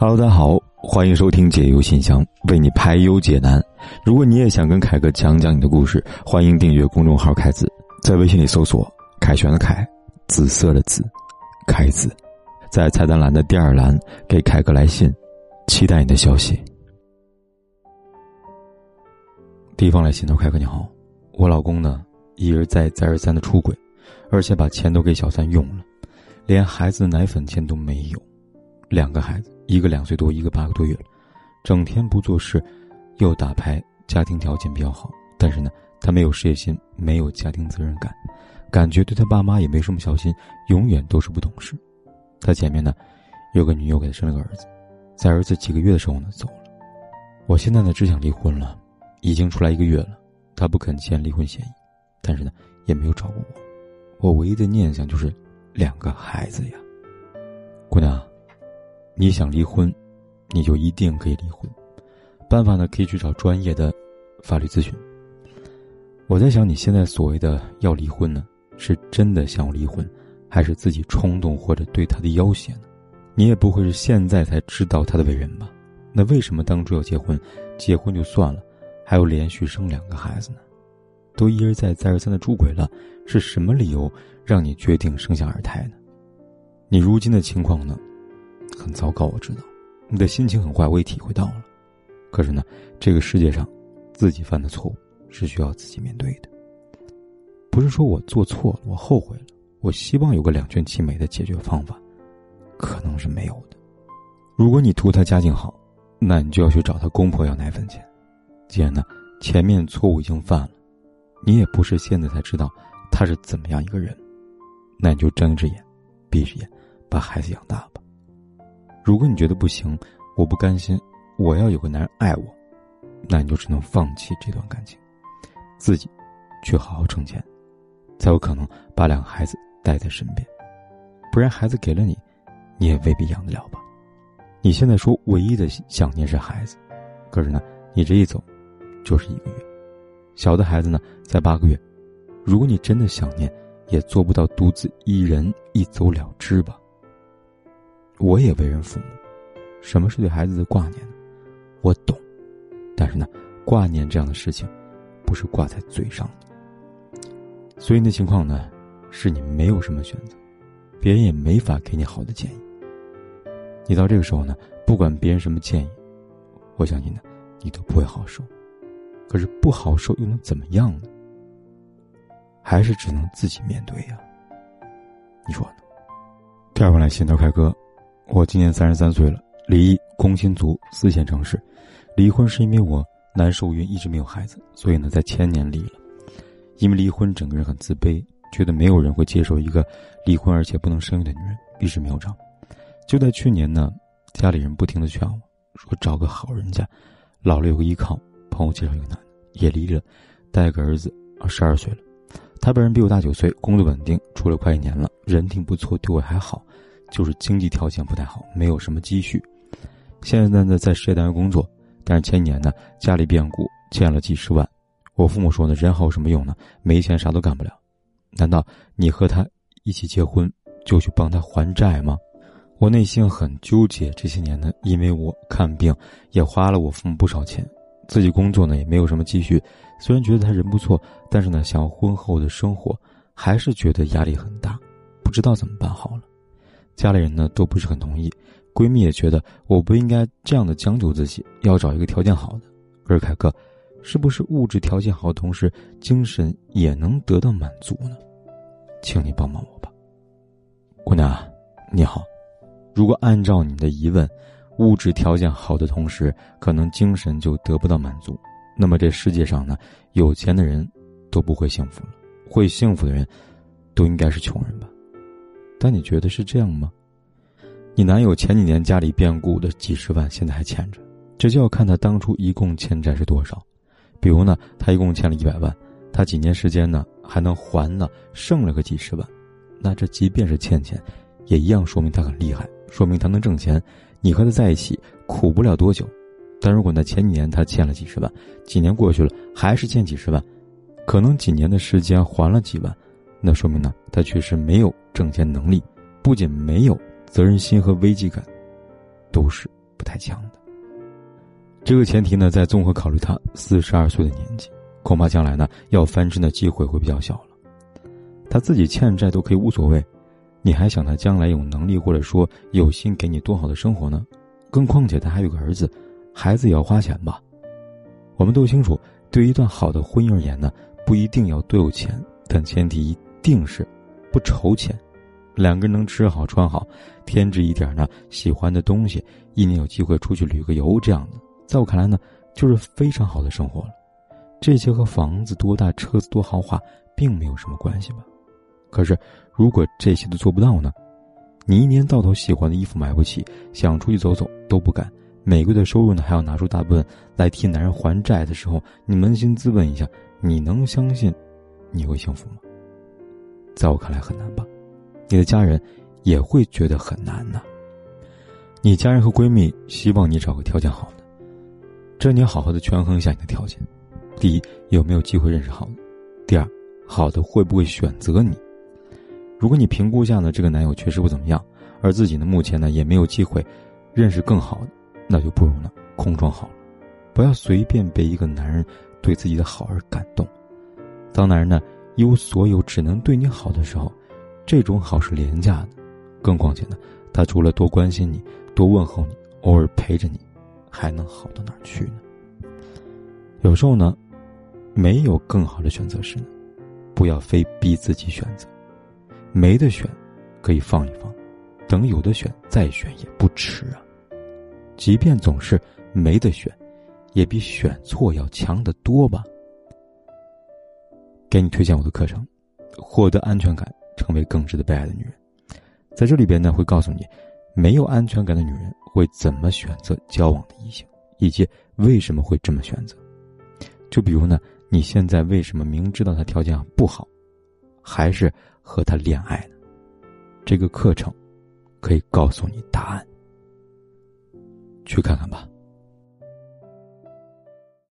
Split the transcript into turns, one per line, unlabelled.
Hello，大家好，欢迎收听解忧信箱，为你排忧解难。如果你也想跟凯哥讲讲你的故事，欢迎订阅公众号“凯子”，在微信里搜索“凯旋的凯，紫色的紫，凯子”，在菜单栏的第二栏给凯哥来信，期待你的消息。地方来信，头凯哥你好，我老公呢一而再再而三的出轨，而且把钱都给小三用了，连孩子的奶粉钱都没有，两个孩子。一个两岁多，一个八个多月了，整天不做事，又打牌，家庭条件比较好，但是呢，他没有事业心，没有家庭责任感，感觉对他爸妈也没什么孝心，永远都是不懂事。他前面呢，有个女友给他生了个儿子，在儿子几个月的时候呢走了。我现在呢只想离婚了，已经出来一个月了，他不肯签离婚协议，但是呢也没有找过我，我唯一的念想就是两个孩子呀，姑娘。你想离婚，你就一定可以离婚。办法呢，可以去找专业的法律咨询。我在想，你现在所谓的要离婚呢，是真的想要离婚，还是自己冲动或者对他的要挟呢？你也不会是现在才知道他的为人吧？那为什么当初要结婚？结婚就算了，还要连续生两个孩子呢？都一而再再而三的出轨了，是什么理由让你决定生下二胎呢？你如今的情况呢？很糟糕，我知道，你的心情很坏，我也体会到了。可是呢，这个世界上，自己犯的错误是需要自己面对的。不是说我做错了，我后悔了，我希望有个两全其美的解决方法，可能是没有的。如果你图他家境好，那你就要去找他公婆要奶粉钱。既然呢，前面错误已经犯了，你也不是现在才知道他是怎么样一个人，那你就睁一只眼，闭一只眼，把孩子养大吧。如果你觉得不行，我不甘心，我要有个男人爱我，那你就只能放弃这段感情，自己去好好挣钱，才有可能把两个孩子带在身边。不然孩子给了你，你也未必养得了吧？你现在说唯一的想念是孩子，可是呢，你这一走，就是一个月，小的孩子呢才八个月，如果你真的想念，也做不到独自一人一走了之吧。我也为人父母，什么是对孩子的挂念呢？我懂，但是呢，挂念这样的事情，不是挂在嘴上的。所以那情况呢，是你没有什么选择，别人也没法给你好的建议。你到这个时候呢，不管别人什么建议，我相信呢，你都不会好受。可是不好受又能怎么样呢？还是只能自己面对呀。你说呢？第二封来信，到凯哥。我今年三十三岁了，离异，工薪族，四线城市。离婚是因为我难受孕，一直没有孩子，所以呢，在前年离了。因为离婚，整个人很自卑，觉得没有人会接受一个离婚而且不能生育的女人，一直没有找。就在去年呢，家里人不停的劝我，说找个好人家，老了有个依靠。朋友介绍一个男的，也离了，带个儿子，啊，十二岁了。他本人比我大九岁，工作稳定，出来快一年了，人挺不错，对我还好。就是经济条件不太好，没有什么积蓄。现在呢，在事业单位工作，但是前年呢，家里变故，欠了几十万。我父母说呢，人好有什么用呢？没钱啥都干不了。难道你和他一起结婚，就去帮他还债吗？我内心很纠结。这些年呢，因为我看病也花了我父母不少钱，自己工作呢也没有什么积蓄。虽然觉得他人不错，但是呢，想要婚后的生活，还是觉得压力很大，不知道怎么办好了。家里人呢都不是很同意，闺蜜也觉得我不应该这样的将就自己，要找一个条件好的。而凯哥，是不是物质条件好，同时精神也能得到满足呢？请你帮帮我吧，姑娘，你好。如果按照你的疑问，物质条件好的同时，可能精神就得不到满足，那么这世界上呢，有钱的人都不会幸福了，会幸福的人，都应该是穷人吧。但你觉得是这样吗？你男友前几年家里变故的几十万，现在还欠着，这就要看他当初一共欠债是多少。比如呢，他一共欠了一百万，他几年时间呢还能还呢，剩了个几十万，那这即便是欠钱，也一样说明他很厉害，说明他能挣钱。你和他在一起苦不了多久，但如果呢前几年他欠了几十万，几年过去了还是欠几十万，可能几年的时间还了几万。那说明呢，他确实没有挣钱能力，不仅没有责任心和危机感，都是不太强的。这个前提呢，在综合考虑他四十二岁的年纪，恐怕将来呢要翻身的机会会比较小了。他自己欠债都可以无所谓，你还想他将来有能力或者说有心给你多好的生活呢？更况且他还有个儿子，孩子也要花钱吧？我们都清楚，对于一段好的婚姻而言呢，不一定要多有钱，但前提一定是不愁钱。两个人能吃好穿好，添置一点呢喜欢的东西，一年有机会出去旅个游，这样的，在我看来呢，就是非常好的生活了。这些和房子多大、车子多豪华，并没有什么关系吧？可是，如果这些都做不到呢？你一年到头喜欢的衣服买不起，想出去走走都不敢，每个月的收入呢还要拿出大部分来替男人还债的时候，你扪心自问一下，你能相信你会幸福吗？在我看来很难吧。你的家人也会觉得很难呢。你家人和闺蜜希望你找个条件好的，这你好好的权衡一下你的条件。第一，有没有机会认识好的？第二，好的会不会选择你？如果你评估下呢，这个男友确实不怎么样，而自己呢目前呢也没有机会认识更好的，那就不如呢空窗好了。不要随便被一个男人对自己的好而感动。当男人呢一无所有，只能对你好的时候，这种好是廉价的。更况且呢，他除了多关心你、多问候你、偶尔陪着你，还能好到哪去呢？有时候呢，没有更好的选择时呢，不要非逼自己选择。没得选，可以放一放，等有的选再选也不迟啊。即便总是没得选，也比选错要强得多吧。给你推荐我的课程，获得安全感，成为更值得被爱的女人。在这里边呢，会告诉你，没有安全感的女人会怎么选择交往的异性，以及为什么会这么选择。就比如呢，你现在为什么明知道他条件不好，还是？和他恋爱呢？这个课程可以告诉你答案，去看看吧。